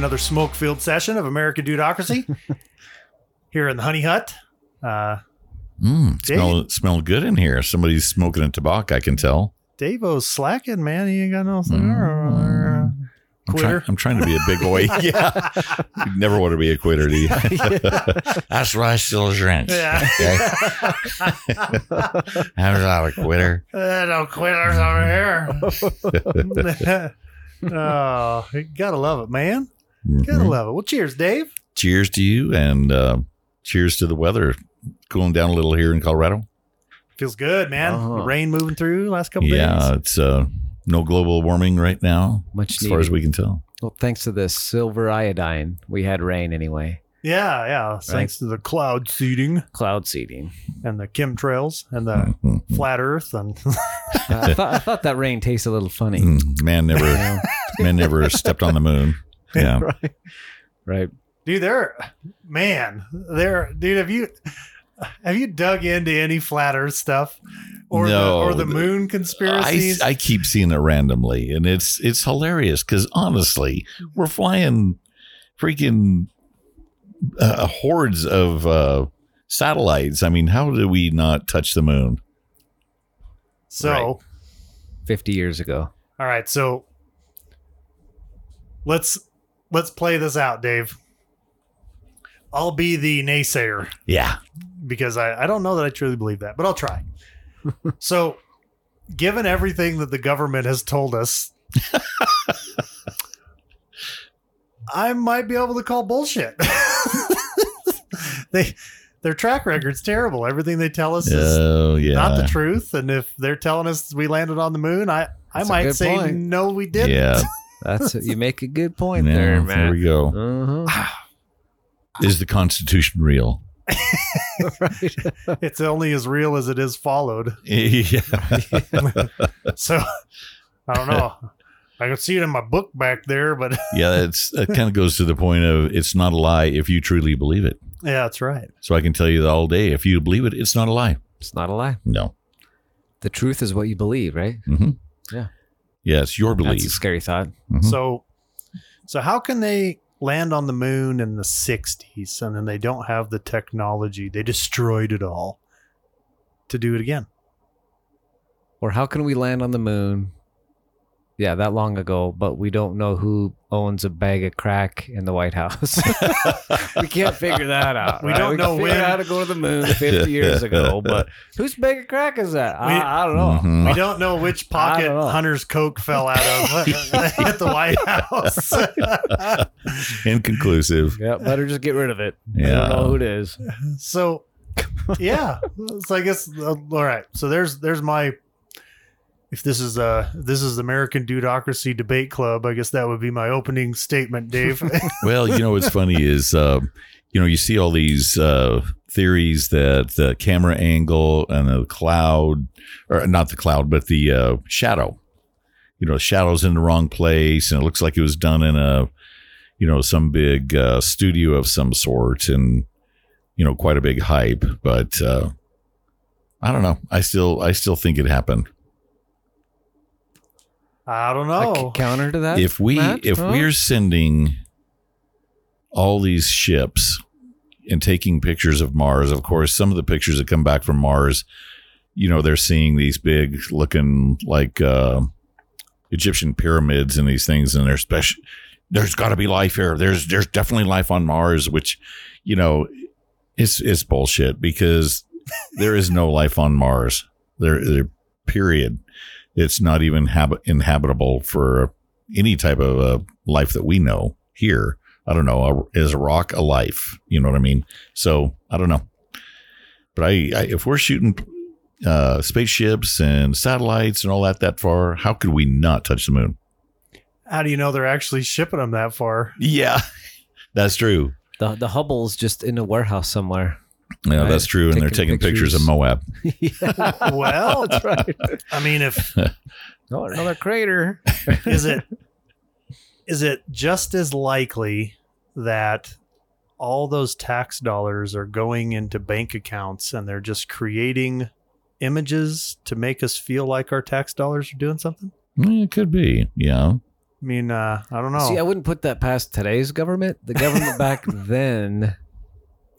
another smoke filled session of American Dudocracy here in the Honey Hut. Uh, Mm, smell, smell good in here. Somebody's smoking a tobacco, I can tell. Davo's slacking, man. He ain't got no Mm. I'm, try- Quitter. I'm trying to be a big boy. yeah. You never want to be a quitter, do you? That's why I still drink. Yeah. I'm not a quitter. Uh, no quitters over here. oh, you gotta love it, man. Gotta Mhm. love it. Well, cheers, Dave. Cheers to you and uh, cheers to the weather cooling down a little here in Colorado. Feels good, man. Uh-huh. The rain moving through last couple Yeah, days. Yeah, it's uh, no global warming right now, Much as far as we can tell. Well, thanks to the silver iodine, we had rain anyway. Yeah, yeah. Thanks to the cloud seeding Cloud seeding. and the chemtrails and the Mhm. flat Earth and I, thought, I thought that rain tastes a little funny. Mm, Man never, man never stepped on the moon. Yeah. right. right. Dude, they're man, they're dude. Have you have you dug into any flat Earth stuff or No. the or the moon I, conspiracies? I keep seeing it randomly, and it's it's hilarious because honestly, we're flying freaking uh, hordes of uh, satellites. I mean, how do we not touch the moon? so, Right. 50 years ago. all right, so let's let's play this out, Dave. I'll be the naysayer. Yeah, because I, I don't know that I truly believe that, but I'll try. so, given everything that the government has told us, I might be able to call bullshit. they their track record's terrible. Everything they tell us is oh yeah, not the truth, and if they're telling us we landed on the moon, I I That's might say point. no, we didn't. yeah. That's you make a good point Yeah, there, there we go. Uh-huh. Is the Constitution real? right. It's only as real as it is followed. yeah, So I don't know. I can see it in my book back there, but yeah. It's it kind of goes to the point of it's not a lie if you truly believe it. yeah, that's right. So I can tell you that all day. If you believe it, it's not a lie. It's not a lie. No. The truth is what you believe, right? Mm-hmm. Yeah. Yeah, it's your That's a belief. scary thought. Mhm. So, so how can they land on the moon in the '60s and then they don't have the technology? They destroyed it all to do it again. Or how can we land on the moon? Yeah, that long ago, but we don't know who owns a bag of crack in the White House. we can't figure that out. We right? don't can know figure when- out how to go to the moon 50 years ago, but whose bag of crack is that? We- I, I don't know. Mhm. We don't know which pocket know. Hunter's Coke fell out of at the White House. Inconclusive. Yeah, better just get rid of it. I Yeah. don't know who it is. so, yeah. So I guess uh, all right. So there's there's my. If this is uh if this is American Dudocracy Debate Club, I guess that would be my opening statement, Dave. Well, you know what's funny is, uh, you know, you see all these uh, theories that the camera angle and the cloud, or not the cloud, but the uh, shadow. You know, shadow's in the wrong place, and it looks like it was done in a, you know, some big uh, studio of some sort, and you know, quite a big hype. But uh, I don't know. I still, I still think it happened. I don't know. c- counter to that? if we Matt? if Huh? we're sending all these ships and taking pictures of Mars, of course, some of the pictures that come back from Mars, you know, they're seeing these big looking like uh, Egyptian pyramids and these things, and they're special. There's got to be life here. There's there's definitely life on Mars, which you know, it's it's bullshit because there is no life on Mars. There, there period. It's not even hab- inhabitable for any type of uh, life that we know here. I don't know. Is a rock a life? You know what I mean? So I don't know. But I, I if we're shooting uh, spaceships and satellites and all that that far, how could we not touch the moon? How do you know they're actually shipping them that far? Yeah, that's true. the, the Hubble's just in a warehouse somewhere. Yeah, Right. that's true. And they're taking Taking pictures. of pictures. Moab. Well, That's right. I mean, if another crater. is it is it just as likely that all those tax dollars are going into bank accounts and they're just creating images to make us feel like our tax dollars are doing something? Mm, It could be. Yeah. I mean, uh, I don't know. See, I wouldn't put that past today's government. The government back then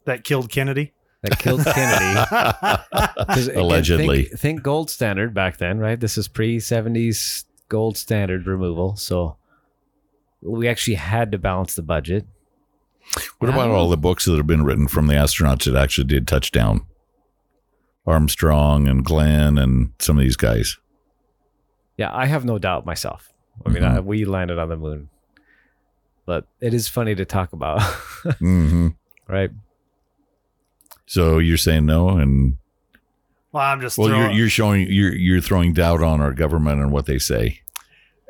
that killed Kennedy. That killed Kennedy. Allegedly. think, think gold standard back then, right? This is pre 70s gold standard removal. So we actually had to balance the budget. What about all know. the books that have been written from the astronauts that actually did touch down? Armstrong and Glenn and some of these guys. Yeah, I have no doubt myself. I mean, Mhm. I, we landed on the moon. But it is funny to talk about, hmm right? So you're saying no, and Well, I'm just well, you're you're showing you're you're throwing doubt on our government and what they say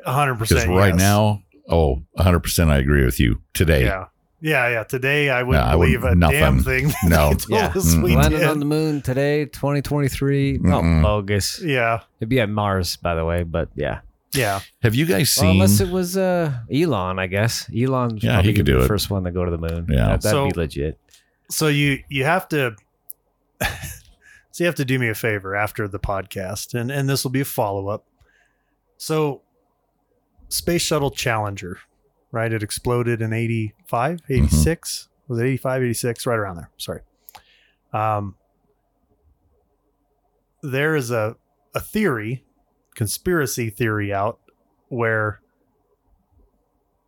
100 percent because percent right now, oh, 100 percent, I agree with you today. yeah, yeah, yeah. Today I wouldn't I believe wouldn't- a damn thing. No. Yeah. us we Landed did. on the moon today, 2023. Mm-mm. Oh, bogus. yeah, It'd be at Mars, by the way, but yeah. yeah. Have you guys Well, seen? unless it was uh, Elon, I guess. Elon. Yeah, he could be do the it. first one to go to the moon. Yeah. That, that'd So- be legit. So you you have to. so you have to do me a favor after the podcast, and and this will be a follow up. So, Space Shuttle Challenger, right? It exploded in 85, 86. Was it 85, 86? Right around there. Sorry. Um, there is a, a theory, conspiracy theory out where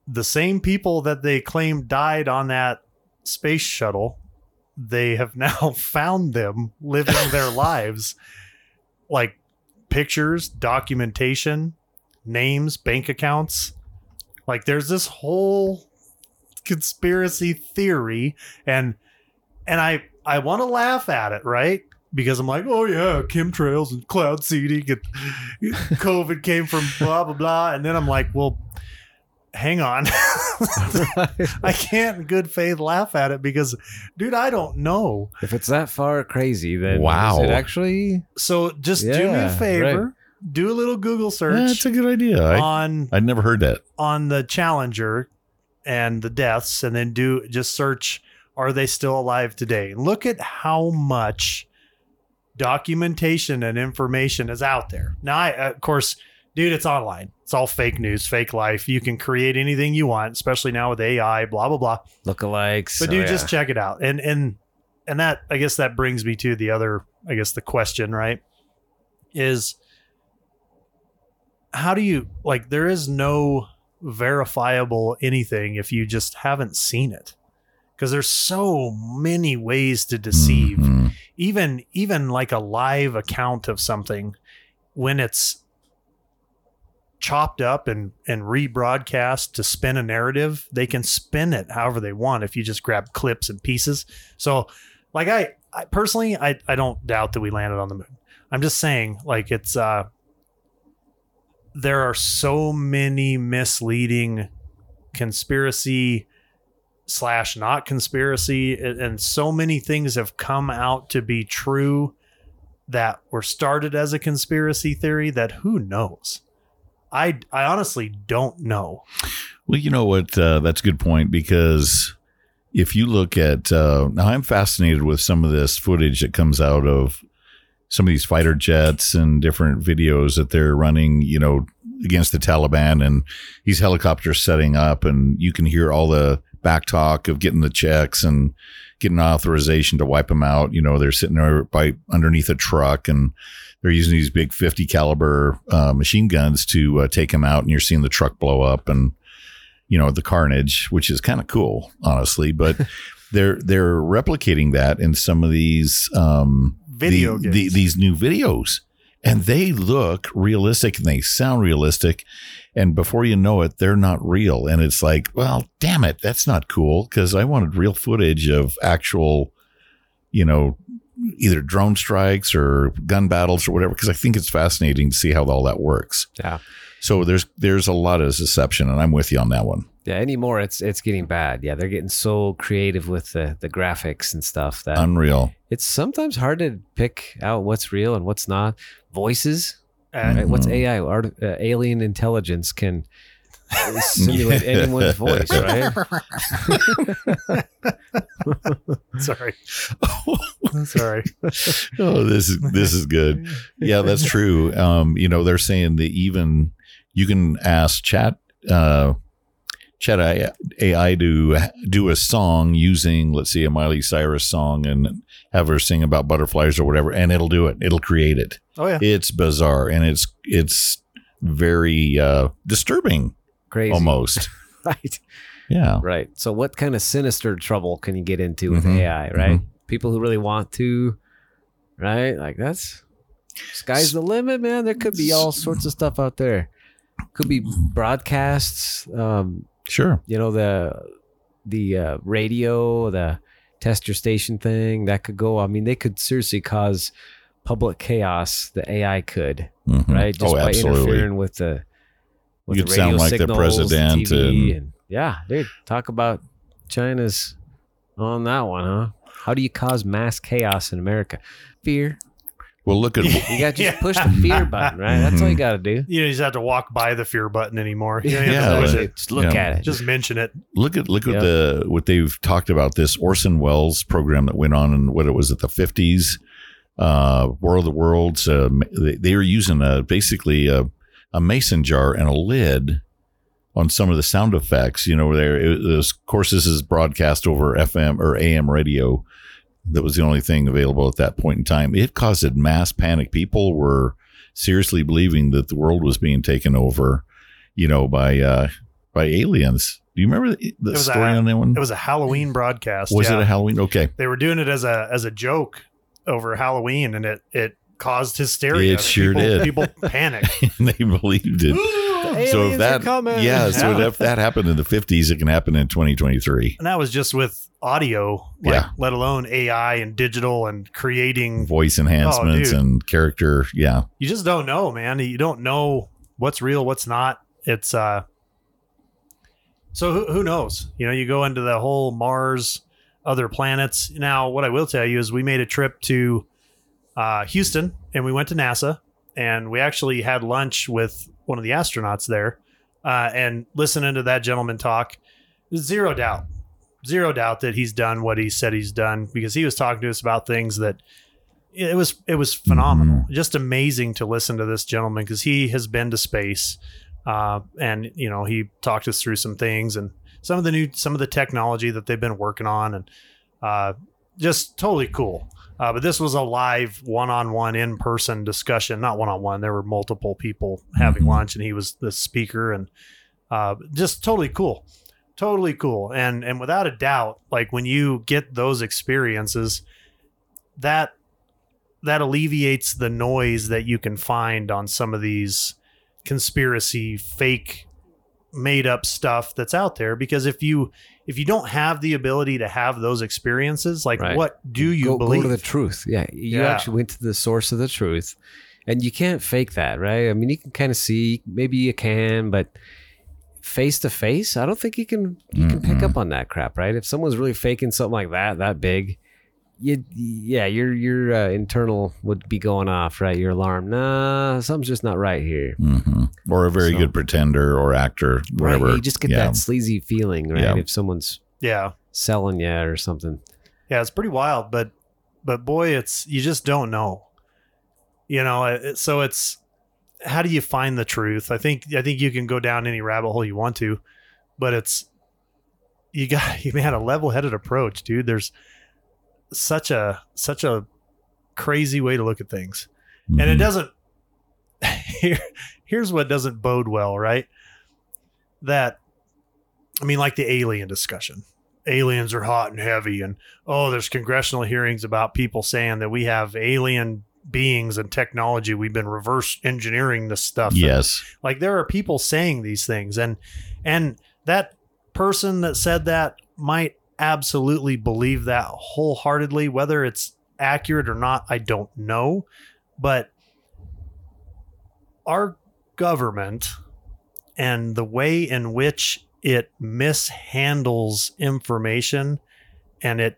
the same people that they claim died on that space shuttle, they have now found them living their lives like pictures, documentation, names, bank accounts. Like there's this whole conspiracy theory and and I I want to laugh at it, right? Because I'm like, oh yeah, chemtrails and cloud seeding and COVID came from blah blah blah, and then I'm like, well, hang on, I can't in good faith laugh at it because, dude, I don't know. if it's that far crazy, then Wow. is it actually So just do me a favor, do a little Google Yeah, search that's a good idea. I, on I'd never heard that. on the Challenger and the deaths, and then do just search are they still alive today? Look at how much documentation and information is out there. Now, I, of course, dude, it's online. It's all fake news, fake life. You can create anything you want, especially now with AI, blah blah blah. lookalikes? But Oh, dude, yeah. just check it out. And and and that I guess that brings me to the other, I guess the question, right? Is how do you like there is no verifiable anything if you just haven't seen it. Because there's so many ways to deceive. Mhm. Even even like a live account of something when it's chopped up and and rebroadcast to spin a narrative they can spin it however they want if you just grab clips and pieces. So like i, I personally I, I don't doubt that we landed on the moon. I'm just saying like it's uh there are so many misleading conspiracy slash not conspiracy and, and so many things have come out to be true that were started as a conspiracy theory that who knows I I honestly don't know. Well, you know what? Uh, that's a good point because if you look at uh, now, I'm fascinated with some of this footage that comes out of some of these fighter jets and different videos that they're running. You know, against the Taliban and these helicopters setting up, and you can hear all the back talk of getting the checks and getting authorization to wipe them out. You know, they're sitting there by underneath a truck and they're using these big 50 caliber uh, machine guns to uh, take them out, and you're seeing the truck blow up and you know the carnage, which is kind of cool, honestly. But they're they're replicating that in some of these um, Video the, the, these new videos, and they look realistic and they sound realistic. And before you know it, they're not real. And it's like, well, damn it, that's not cool because I wanted real footage of actual, you know, either drone strikes or gun battles or whatever. Because I think it's fascinating to see how all that works. yeah. So there's there's a lot of deception, and I'm with you on that one. Yeah, anymore it's it's getting bad. Yeah, they're getting so creative with the the graphics and stuff that Unreal. it's sometimes hard to pick out what's real and what's not. Voices, And right? What's. AI? Art, uh, alien intelligence can simulate anyone's voice, right? sorry, sorry. oh, this is this is good. Yeah, that's true. Um, you know, they're saying that even you can ask Chat uh, chat AI AI to do a song using, let's see, a Miley Cyrus song and have her sing about butterflies or whatever, and it'll do it. It'll create it. Oh yeah. It's bizarre and it's it's very uh, disturbing Crazy. almost. Right. Yeah. Right. So what kind of sinister trouble can you get into with Mhm. AI, right? People who really want to, right? Like that's sky's the limit, man. There could be all sorts of stuff out there. Could be broadcasts, um, Sure. you know, the the uh, radio, the test your station thing that could go. I mean, they could seriously cause public chaos. The AI could, Mhm. right? Just oh, by absolutely. interfering with the with You'd the sound radio like the president TV, and- yeah, dude, talk about China's on that one, huh? How do you cause mass chaos in America? Fear. Well, look at You got to just push the fear button, right? That's all you got to do. You don't just have to walk by the fear button anymore. You don't Yeah, have to push like- it. just look yeah. at it. Just mention it. look at look at Yeah. the what they've talked about this Orson Welles program that went on in what it was at the fifties, uh, War of the Worlds. Uh, they, they were using a basically a, a mason jar and a lid on some of the sound effects. You know, there it was, of course this is broadcast over FM or AM radio. That was the only thing available at that point in time. It caused a mass panic. People were seriously believing that the world was being taken over, you know, by uh, by aliens. Do you remember the, the was a- story on that one? It was a Halloween broadcast. Was yeah. it a Halloween? Okay. they were doing it as a as a joke over Halloween, and it it caused hysteria. It sure people, did. People panicked. and they believed it. so if that, coming. yeah, so Yeah. if that happened in the 50s, it can happen in 2023. and that was just with audio, like, Yeah. let alone AI and digital and creating. Voice enhancements dude. and character. Yeah. You just don't know, man. You don't know what's real, what's not. It's uh. So who, who knows? You know, you go into the whole Mars, other planets. Now, what I will tell you is we made a trip to uh, Houston and we went to NASA and we actually had lunch with one of the astronauts there uh, and listening to that gentleman talk, zero doubt, zero doubt that he's done what he said he's done because he was talking to us about things that it was it was phenomenal, just amazing to listen to this gentleman because he has been to space, uh, and you know he talked us through some things and some of the new some of the technology that they've been working on and uh, just totally cool. Uh, but this was a live one-on-one in-person discussion, not one-on-one. There were multiple people having Mhm. lunch, and he was the speaker, and uh, just totally cool, totally cool. And and without a doubt, like when you get those experiences, that that alleviates the noise that you can find on some of these conspiracy fake made up stuff that's out there because if you if you don't have the ability to have those experiences like Right. what do you go, believe Go to the truth. Yeah, you Yeah. actually went to the source of the truth, and you can't fake that, right? I mean, you can kind of see, maybe you can, but face to face, I don't think you can. You can pick up on that crap, right? If someone's really faking something like that, that big, you, yeah, your your uh, internal would be going off, right? Your alarm, nah, something's just not right here. hmm Or a very So- good pretender or actor, whatever. Right? You just get yeah. that sleazy feeling, right? Yeah. If someone's yeah selling you or something. yeah it's pretty wild but but boy it's you just don't know you know it, so it's how do you find the truth i think i think you can go down any rabbit hole you want to but it's you got you had a level-headed approach dude there's such a such a crazy way to look at things. And it Mhm. doesn't here here's what doesn't bode well right? That i mean like the alien discussion. Aliens are hot and heavy and oh there's congressional hearings about people saying that we have alien beings and technology. We've been reverse engineering this stuff. And, Yes. like there are people saying these things. And and that person that said that might absolutely believe that wholeheartedly. Whether it's accurate or not i don't know. But our government and the way in which it mishandles information and it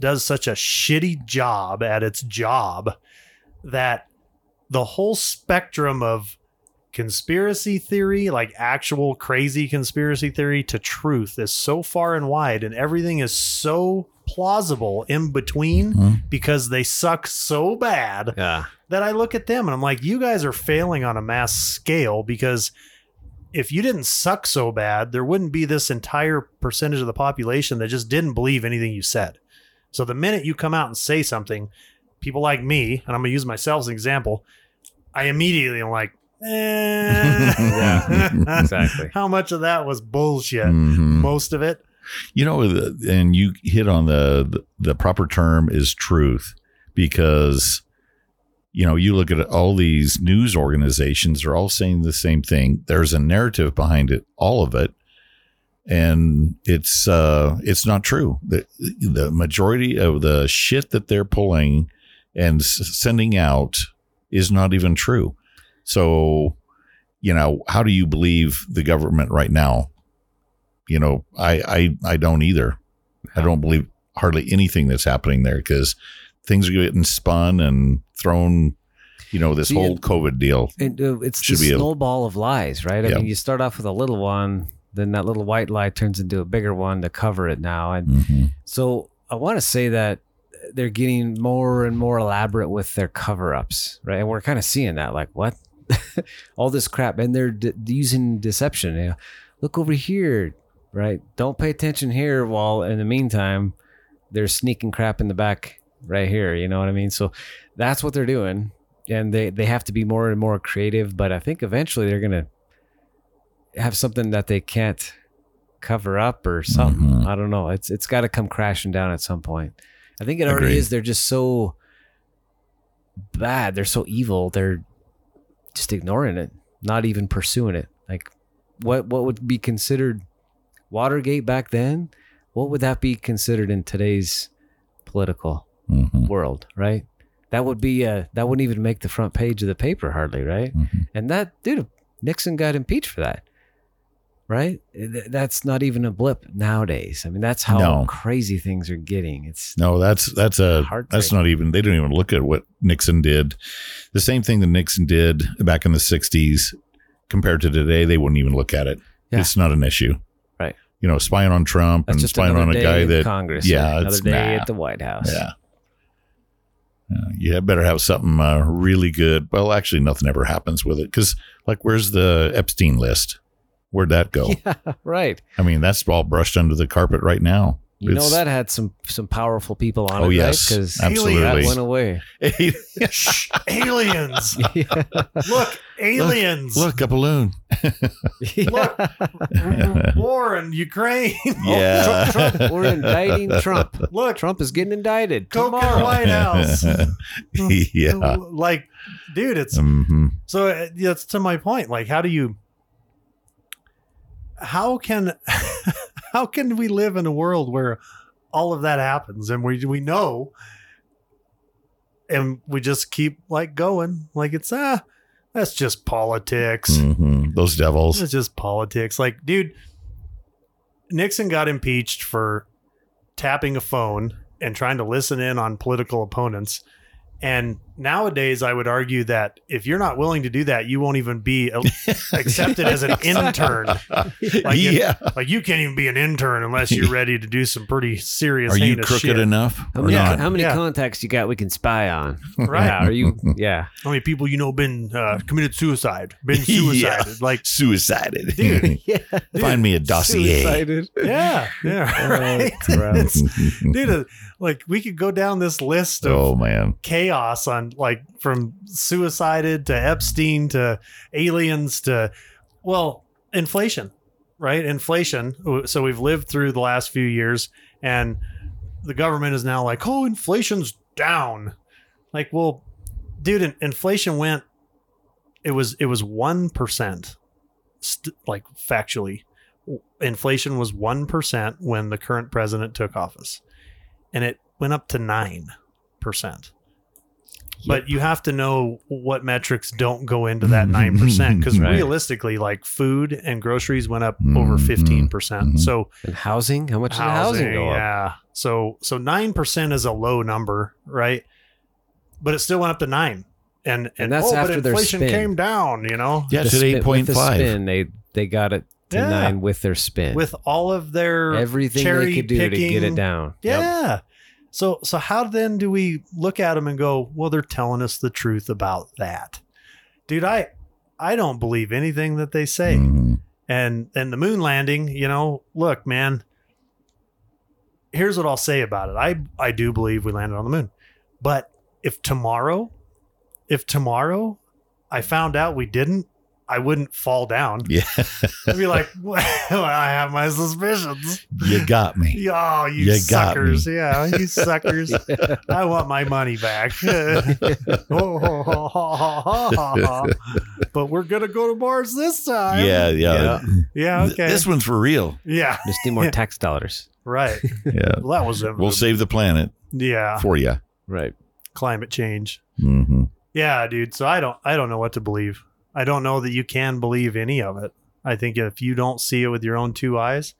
does such a shitty job at its job that the whole spectrum of conspiracy theory, like actual crazy conspiracy theory, to truth is so far and wide, and everything is so plausible in between Mhm. because they suck so bad Yeah. that I look at them and I'm like, you guys are failing on a mass scale because if you didn't suck so bad, there wouldn't be this entire percentage of the population that just didn't believe anything you said. So the minute you come out and say something, people like me, and I'm gonna use myself as an example, I immediately am like, eh. Yeah, exactly. How much of that was bullshit? Mhm. Most of it. You know, and you hit on the, the the proper term is truth because you know you look at all these news organizations they're all saying the same thing. There's a narrative behind it, all of it, and it's uh it's not true. The the majority of the shit that they're pulling and s- sending out is not even true. So, you know, how do you believe the government right now? You know, I I I don't either. I don't believe hardly anything that's happening there because things are getting spun and thrown. You know, this whole COVID deal. And uh, it's Should the be a- snowball of lies, right? I Yeah. mean, you start off with a little one, then that little white lie turns into a bigger one to cover it now. And Mhm. so I want to say that they're getting more and more elaborate with their cover ups, right? And we're kind of seeing that, like, what? All this crap. And they're d- using deception. You know, Look over here, right? Don't pay attention here while in the meantime, they're sneaking crap in the back right here. You know what I mean? So that's what they're doing. And they, they have to be more and more creative. But I think eventually they're going to have something that they can't cover up or something. Mhm. I don't know. It's it's got to come crashing down at some point. I think it already Agreed. is. They're just so bad. They're so evil. They're just ignoring it, not even pursuing it. Like what what would be considered Watergate back then? What would that be considered in today's political Mhm. world, right? That would be uh that wouldn't even make the front page of the paper hardly, right? Mhm. And that dude Nixon got impeached for that. Right? That's not even a blip nowadays. I mean, that's how No. crazy things are getting. It's No, that's that's a that's not even. They don't even look at what Nixon did. The same thing that Nixon did back in the '60s compared to today, they wouldn't even look at it. Yeah. It's not an issue, Right. You know, spying on Trump that's and spying on a guy that Congress. yeah, another day nah. at the White House. Yeah. Uh, you better have something uh, really good. Well, actually, nothing ever happens with it because, like, where's the Epstein list? Where'd that go? Yeah, right. I mean, that's all brushed under the carpet right now. You know that had some some powerful people on Oh, it, yes. Because Absolutely. that went away. Aliens. yeah. Look, aliens. Look, a balloon. Look. War in Ukraine. Yeah. Trump, Trump, we're indicting Trump. Look, Trump is getting indicted Coke in tomorrow. White House. yeah. Like, dude, it's hmm so uh, that's to my point. Like, how do you, how can, how can we live in a world where all of that happens and we we know, and we just keep like going like it's ah, that's just politics. mm-hmm. Those devils. It's just politics. Like, dude, Nixon got impeached for tapping a phone and trying to listen in on political opponents. And nowadays, I would argue that if you're not willing to do that, you won't even be accepted as an intern. Like if- yeah. Like, you can't even be an intern unless you're ready to do some pretty serious. Are you heinous crooked shit. enough How many, how many Yeah. contacts you got we can spy on? Right. Yeah, are you? Yeah. How many people you know been uh, committed suicide? Been Yeah. suicided? Like, Suicided. Dude. Yeah. Find me a dossier. Suicided. yeah, yeah, right. crap. It's- dude uh, like we could go down this list of oh man. chaos on like from suicided to epstein to aliens to well inflation right? Inflation. So we've lived through the last few years and the government is now like oh inflation's down. Like well dude inflation went it was it was 1% st- like factually. Inflation was 1% when the current president took office and it went up to 9%. But you have to know what metrics don't go into that 9% because Right. realistically, like food and groceries went up over Mhm. 15%. percent Mhm. So And housing? How much did housing go up? yeah. So so 9% is a low number, right? But it still went up to 9. And and, that's oh, after but their inflation spin. came down, you know, Yeah, The it's at spin- eight the They they got it to Yeah. nine with their spin. with all of their everything cherry they could do to get it down. Yeah. So so how then do we look at them and go, well, they're telling us the truth about that, dude? I I don't believe anything that they say. Mhm. and and the moon landing, you know, look, man. Here's what I'll say about it. I I do believe we landed on the moon. But if tomorrow, if tomorrow I found out we didn't, I wouldn't fall down. Yeah, I'd be like, well, I have my suspicions. you got me. Oh, you, You got suckers. Yeah, you suckers. I want my money back. but we're going to go to Mars this time. Yeah, yeah. Yeah, Th- okay. This one's for real. yeah, Just need more tax dollars. right. Yeah, Well, that was a, we'll save the planet yeah, for you. Right. climate change. hmm Yeah, dude. So I don't I don't know what to believe. I don't know that you can believe any of it. I think if you don't see it with your own two eyes,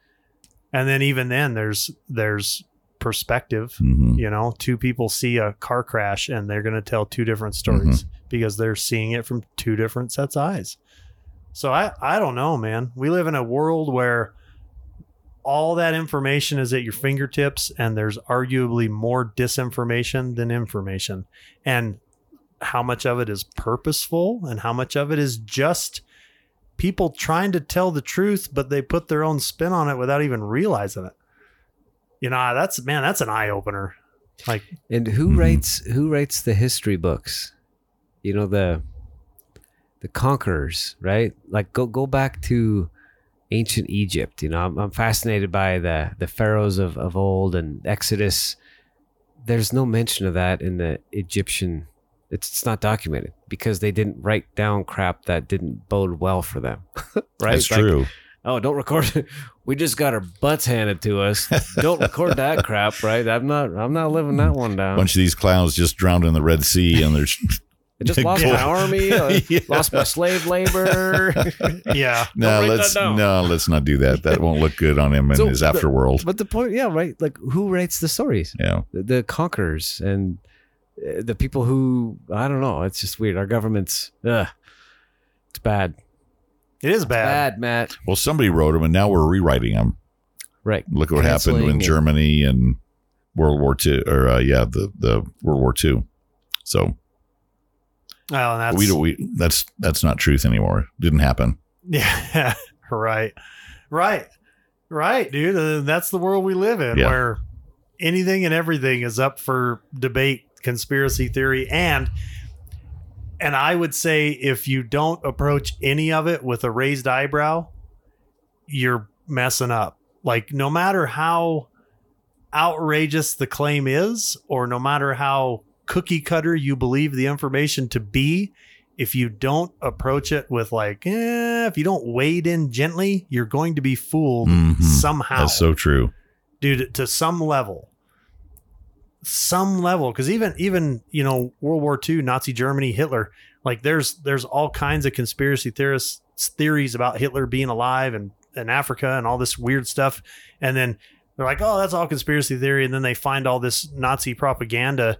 and then even then there's there's perspective. hmm You know, two people see a car crash and they're going to tell two different stories because they're seeing it from two different sets of eyes. So I I don't know, man. We live in a world where all that information is at your fingertips and there's arguably more disinformation than information. And how much of it is purposeful and how much of it is just people trying to tell the truth but they put their own spin on it without even realizing it. You know, that's man, that's an eye opener. Like And who Mhm. writes who writes the history books? You know the the conquerors, right? Like go go back to ancient Egypt. You know, I'm, I'm fascinated by the the pharaohs of, of old and Exodus. There's no mention of that in the Egyptian. It's, it's not documented because they didn't write down crap that didn't bode well for them. right? That's Like, true. Oh, don't record. it. We just got our butts handed to us. Don't record that crap, right? I'm not. I'm not living that one down. A bunch of these clowns just drowned in the Red Sea, and there's I just lost my army. I Yeah. Lost my slave labor. yeah. no. Let's no. Let's not do that. That won't look good on him in So his the- afterworld. but the point, yeah, right. Like who writes the stories? Yeah. The, the conquerors and uh, the people who I don't know. It's just weird. Our government's, ugh, it's bad. It is bad. Bad, Matt. Well, somebody wrote them, and now we're rewriting them. Right. Look what happened in and- Germany and World War Two, or uh, yeah, the the World War Two. So Well, and that's we don't. We that's that's not truth anymore. Didn't happen. Yeah, right, right, right, dude. Uh, that's the world we live in, Yeah. where anything and everything is up for debate, conspiracy theory, and and I would say if you don't approach any of it with a raised eyebrow, you're messing up. Like no matter how outrageous the claim is, or no matter how cookie cutter you believe the information to be, if you don't approach it with like, eh, if you don't wade in gently, you're going to be fooled Mhm. somehow, That's so true. dude. To some level, some level, because even even you know World War II, Nazi Germany, Hitler, like there's there's all kinds of conspiracy theorists theories about Hitler being alive and in Africa and all this weird stuff, and then they're like, oh, that's all conspiracy theory, and then they find all this Nazi propaganda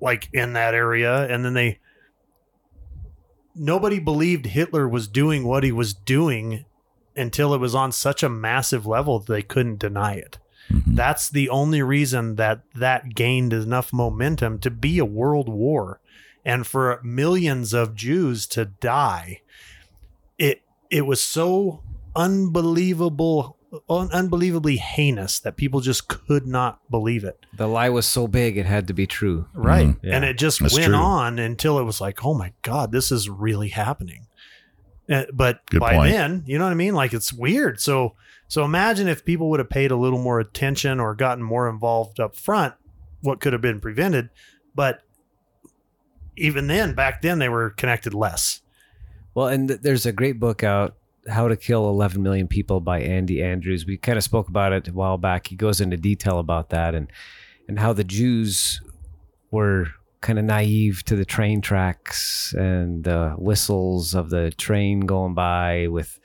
like in that area, and then they nobody believed Hitler was doing what he was doing until it was on such a massive level that they couldn't deny it. Mhm. That's the only reason that that gained enough momentum to be a world war and for millions of Jews to die. It it was so unbelievable un- unbelievably heinous that people just could not believe it. The lie was so big it had to be true. Right. Mhm. And it just That's went true. on until it was like, oh my God, this is really happening. Uh, but Good by point. then, you know what I mean? Like it's weird. So, so imagine if people would have paid a little more attention or gotten more involved up front, what could have been prevented. But even then, back then, they were connected less. Well, and th- there's a great book out, How to Kill 11 Million People by Andy Andrews. We kind of spoke about it a while back. He goes into detail about that and and how the Jews were kind of naive to the train tracks and the whistles of the train going by with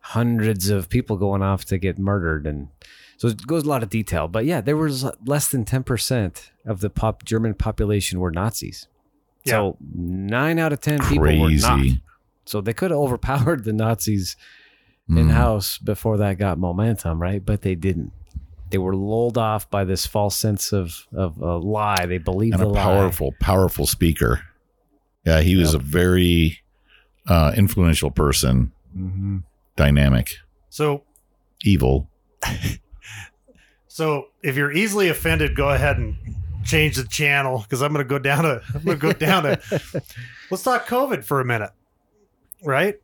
hundreds of people going off to get murdered and so it goes a lot of detail but yeah there was less than 10% of the pop german population were nazis so 9 out of 10 people were not so they could have overpowered the Nazis Mm. in house before that got momentum, right? But they didn't. They were lulled off by this false sense of of a lie. They believed and the a lie. powerful, powerful speaker. Yeah, he was a very uh, influential person hmm dynamic. So Evil. So if you're easily offended, go ahead and change the channel because I'm going to go down a. I'm going to go down a. Let's talk COVID for a minute, right?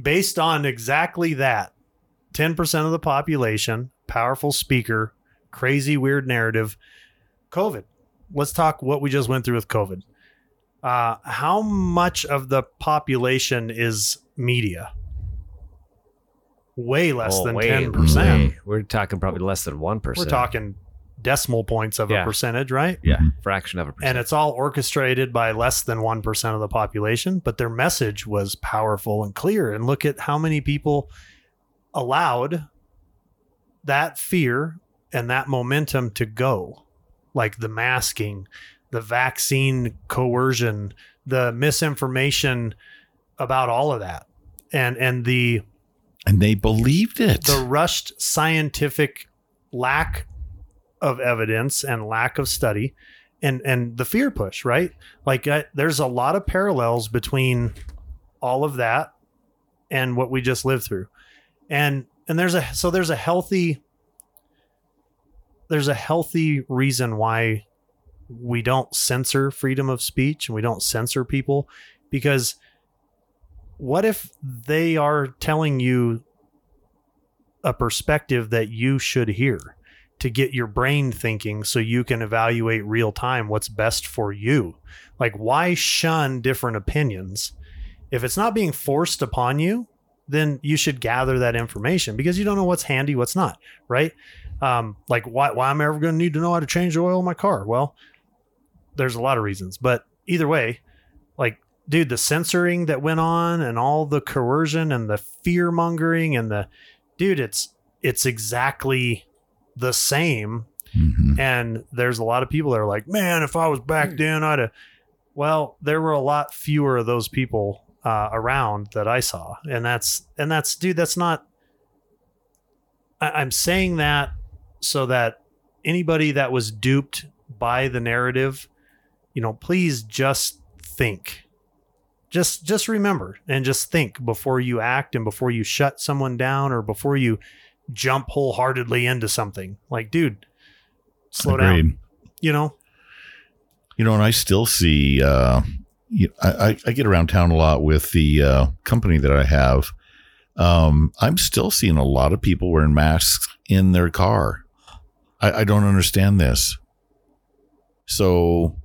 Based on exactly that, ten percent of the population, powerful speaker, crazy weird narrative, COVID. Let's talk what we just went through with COVID. Uh, how much of the population is media? Way less Oh, than ten percent. We're talking probably less than one percent. We're talking decimal points of Yeah. a percentage, right? yeah, mm-hmm. fraction of a percent. And it's all orchestrated by less than 1% of the population, but their message was powerful and clear. And look at how many people allowed that fear and that momentum to go. Like the masking, the vaccine coercion, the misinformation about all of that. And and the And they believed it. the rushed scientific lack of evidence and lack of study and and the fear push right like uh, there's a lot of parallels between all of that and what we just lived through and and there's a so there's a healthy there's a healthy reason why we don't censor freedom of speech and we don't censor people because what if they are telling you a perspective that you should hear to get your brain thinking so you can evaluate real time what's best for you? Like why shun different opinions? If it's not being forced upon you then you should gather that information because you don't know what's handy what's not right? Um, like why, why am i ever going to need to know how to change the oil in my car? Well there's a lot of reasons but either way dude the censoring that went on and all the coercion and the fear mongering and the dude it's it's exactly the same. Mhm. and there's a lot of people that are like man if i was back then i'd have well there were a lot fewer of those people uh, around that i saw. And that's and that's dude that's not I, i'm saying that so that anybody that was duped by the narrative you know please just think just just remember and just think before you act and before you shut someone down or before you jump wholeheartedly into something like dude slow down you know You know, and I still see. Uh, you, I, I- get around town a lot with the uh, company that I have. Um, I'm still seeing a lot of people wearing masks in their car. I, I don't understand this. So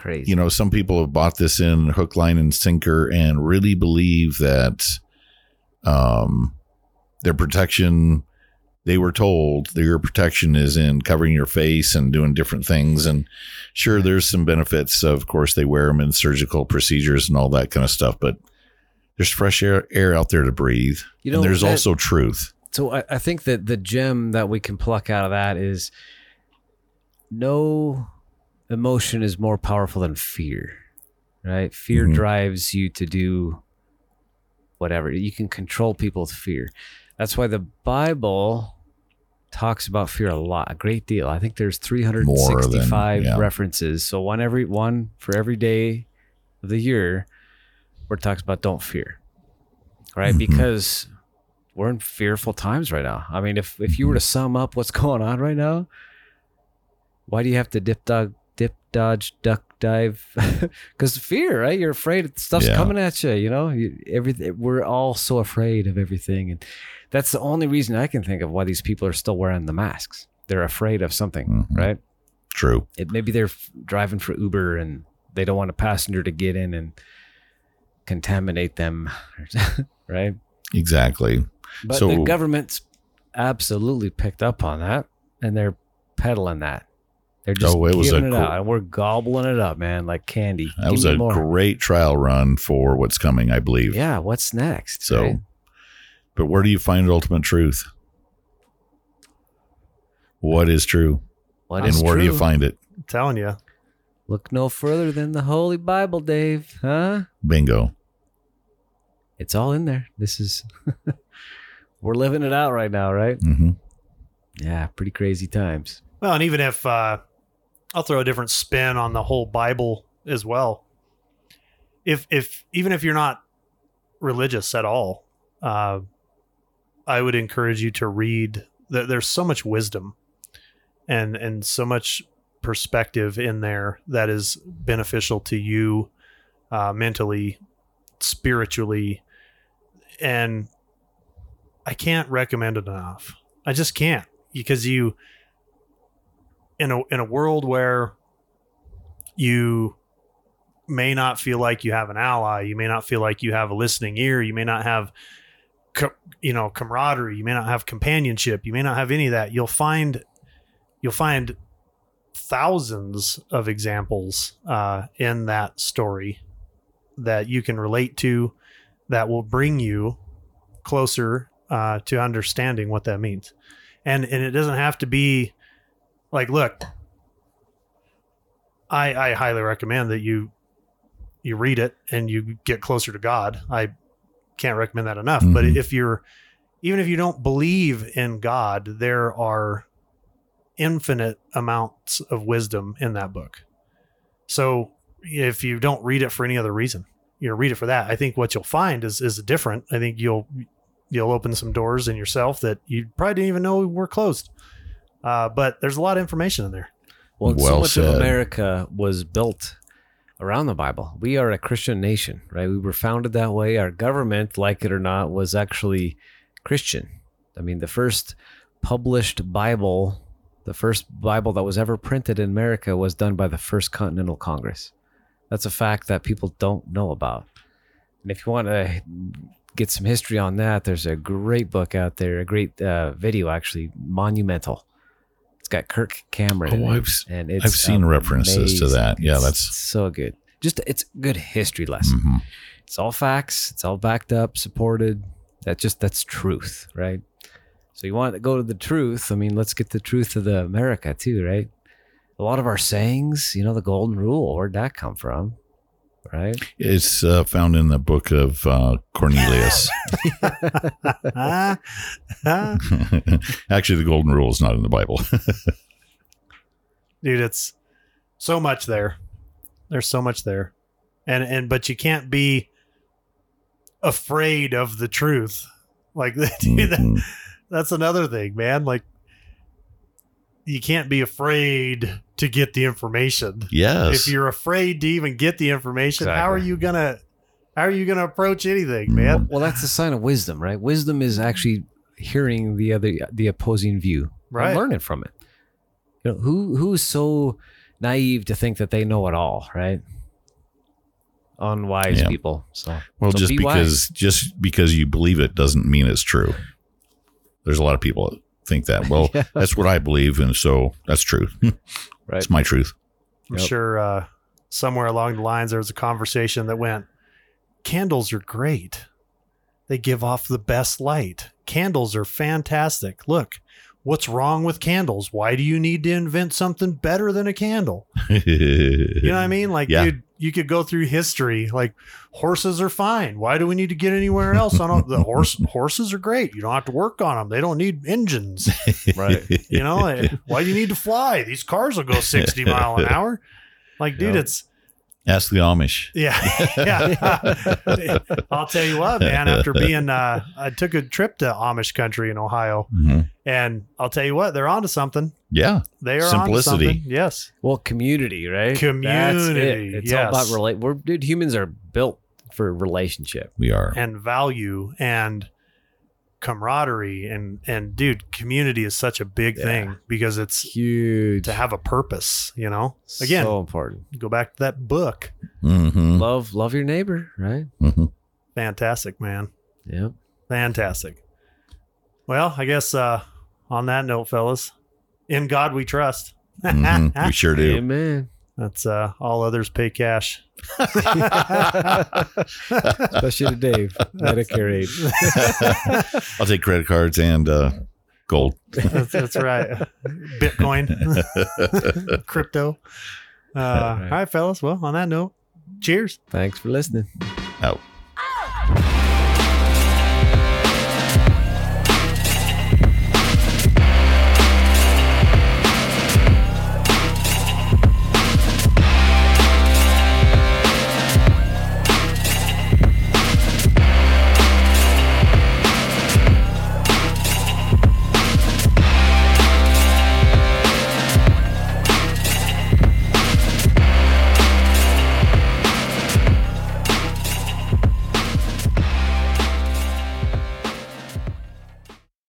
crazy. you know, some people have bought this in hook, line, and sinker and really believe that um, their protection, they were told that your protection is in covering your face and doing different things. And sure, there's some benefits. Of course, they wear them in surgical procedures and all that kind of stuff, but there's fresh air, air out there to breathe. You know, and there's that- also truth. So I, I think that the gem that we can pluck out of that is no emotion is more powerful than fear. Right? Fear Mhm. drives you to do whatever. You can control people with fear. That's why the Bible talks about fear a lot, a great deal. I think there's 365 yeah. references. So one every one for every day of the year where it talks about don't fear. Right? Mhm. Because we're in fearful times right now. I mean, if if you were to sum up what's going on right now, why do you have to dip dog dodge duck dive? Because fear, right? You're afraid stuff's Yeah. coming at you. You know, you, everything. We're all so afraid of everything, and that's the only reason I can think of why these people are still wearing the masks. They're afraid of something, Mhm. right? True. It, maybe they're f- driving for Uber and they don't want a passenger to get in and contaminate them, right? Exactly. But So- the government's absolutely picked up on that, and they're peddling that. They're just Oh, it was giving a it gr- out, and we're gobbling it up, man, like candy. That Give was a more. great trial run for what's coming, I believe. Yeah, what's next? So, right? but where do you find ultimate truth? What is true? What and is where do you find it? I'm telling you Look no further than the Holy Bible, Dave. Huh? Bingo. It's all in there. This is we're living it out right now, right? hmm Yeah, pretty crazy times. Well, and even if uh, I'll throw a different spin on the whole Bible as well. If if even if you're not religious at all, uh, I would encourage you to read. There, there's so much wisdom, and and so much perspective in there that is beneficial to you uh, mentally, spiritually, and I can't recommend it enough. I just can't because you in a in a world where you may not feel like you have an ally, you may not feel like you have a listening ear, you may not have co- you know camaraderie, you may not have companionship, you may not have any of that. You'll find you'll find thousands of examples uh, in that story that you can relate to that will bring you closer uh, to understanding what that means and and it doesn't have to be like look i i highly recommend that you you read it and you get closer to god i can't recommend that enough but Mhm. if you're even if you don't believe in god there are infinite amounts of wisdom in that book so if you don't read it for any other reason you know read it for that i think what you'll find is is different i think you'll you'll open some doors in yourself that you probably didn't even know were closed. Uh, but there's a lot of information in there. Well, so much said. of America was built around the Bible. We are a Christian nation, right? We were founded that way. Our government, like it or not, was actually Christian. I mean, the first published Bible, the first Bible that was ever printed in America was done by the First Continental Congress. That's a fact that people don't know about. And if you want to get some history on that, there's a great book out there, a great uh, video actually, Monumental. Got Kirk Cameron. Oh, I've and it's I've seen references to that. Yeah, It's that's so good. Just it's a good history lesson. mhm. It's all facts. It's all backed up, supported. That just that's truth, right? So you want to go to the truth. I mean, let's get the truth of the America too, right? A lot of our sayings, you know, the golden rule, where'd that come from? Right? it's uh, found in the book of uh, Cornelius. Actually, the golden rule is not in the Bible. Dude, it's so much there. There's so much there. And and but you can't be afraid of the truth. Like dude, that, Mhm. that's another thing, man. Like you can't be afraid to get the information. Yes. If you're afraid to even get the information, how are you gonna how are you gonna approach anything, Mm. man? Well, that's a sign of wisdom, right? Wisdom is actually hearing the other the opposing view Right. and learning from it. You know, who who's so naive to think that they know it all, right? Unwise Yeah. people. So well, so just be because just because you believe it doesn't mean it's true. There's a lot of people that think that. Well, Yeah. that's what I believe, and so that's true. Right. It's my truth. I'm Yep. sure uh, somewhere along the lines there was a conversation that went, "Candles are great. They give off the best light. Candles are fantastic. Look, what's wrong with candles? Why do you need to invent something better than a candle? You know what I mean? Like, Yeah. dude, you could go through history. Like, horses are fine. Why do we need to get anywhere else on the horse? Horses are great. You don't have to work on them. They don't need engines. Right. You know, why do you need to fly? These cars will go 60 mile an hour. Like, dude, Yep. it's Ask the Amish. yeah, yeah. I'll tell you what, man. After being, uh, I took a trip to Amish country in Ohio, Mhm. and I'll tell you what, they're onto something. Yeah. They are Simplicity. onto something. Yes, Well, community, right? Community, That's it. It's all about relate. We're dude. Humans are built for relationship. We are. and value and camaraderie and and dude, community is such a big Yeah. thing because it's Huge. to have a purpose. You know, again, so important. go back to that book. hmm Love, love your neighbor, right? hmm Fantastic, man. Yep. Fantastic. Well, I guess uh, on that note, fellas, in God we trust. hmm We sure do. Amen. That's uh, all others pay cash. Especially to Dave, Medicare aid. I'll take credit cards and uh, gold. that's, that's right. Bitcoin, crypto. Uh, Right. All right, fellas. Well, on that note, cheers. Thanks for listening. Out.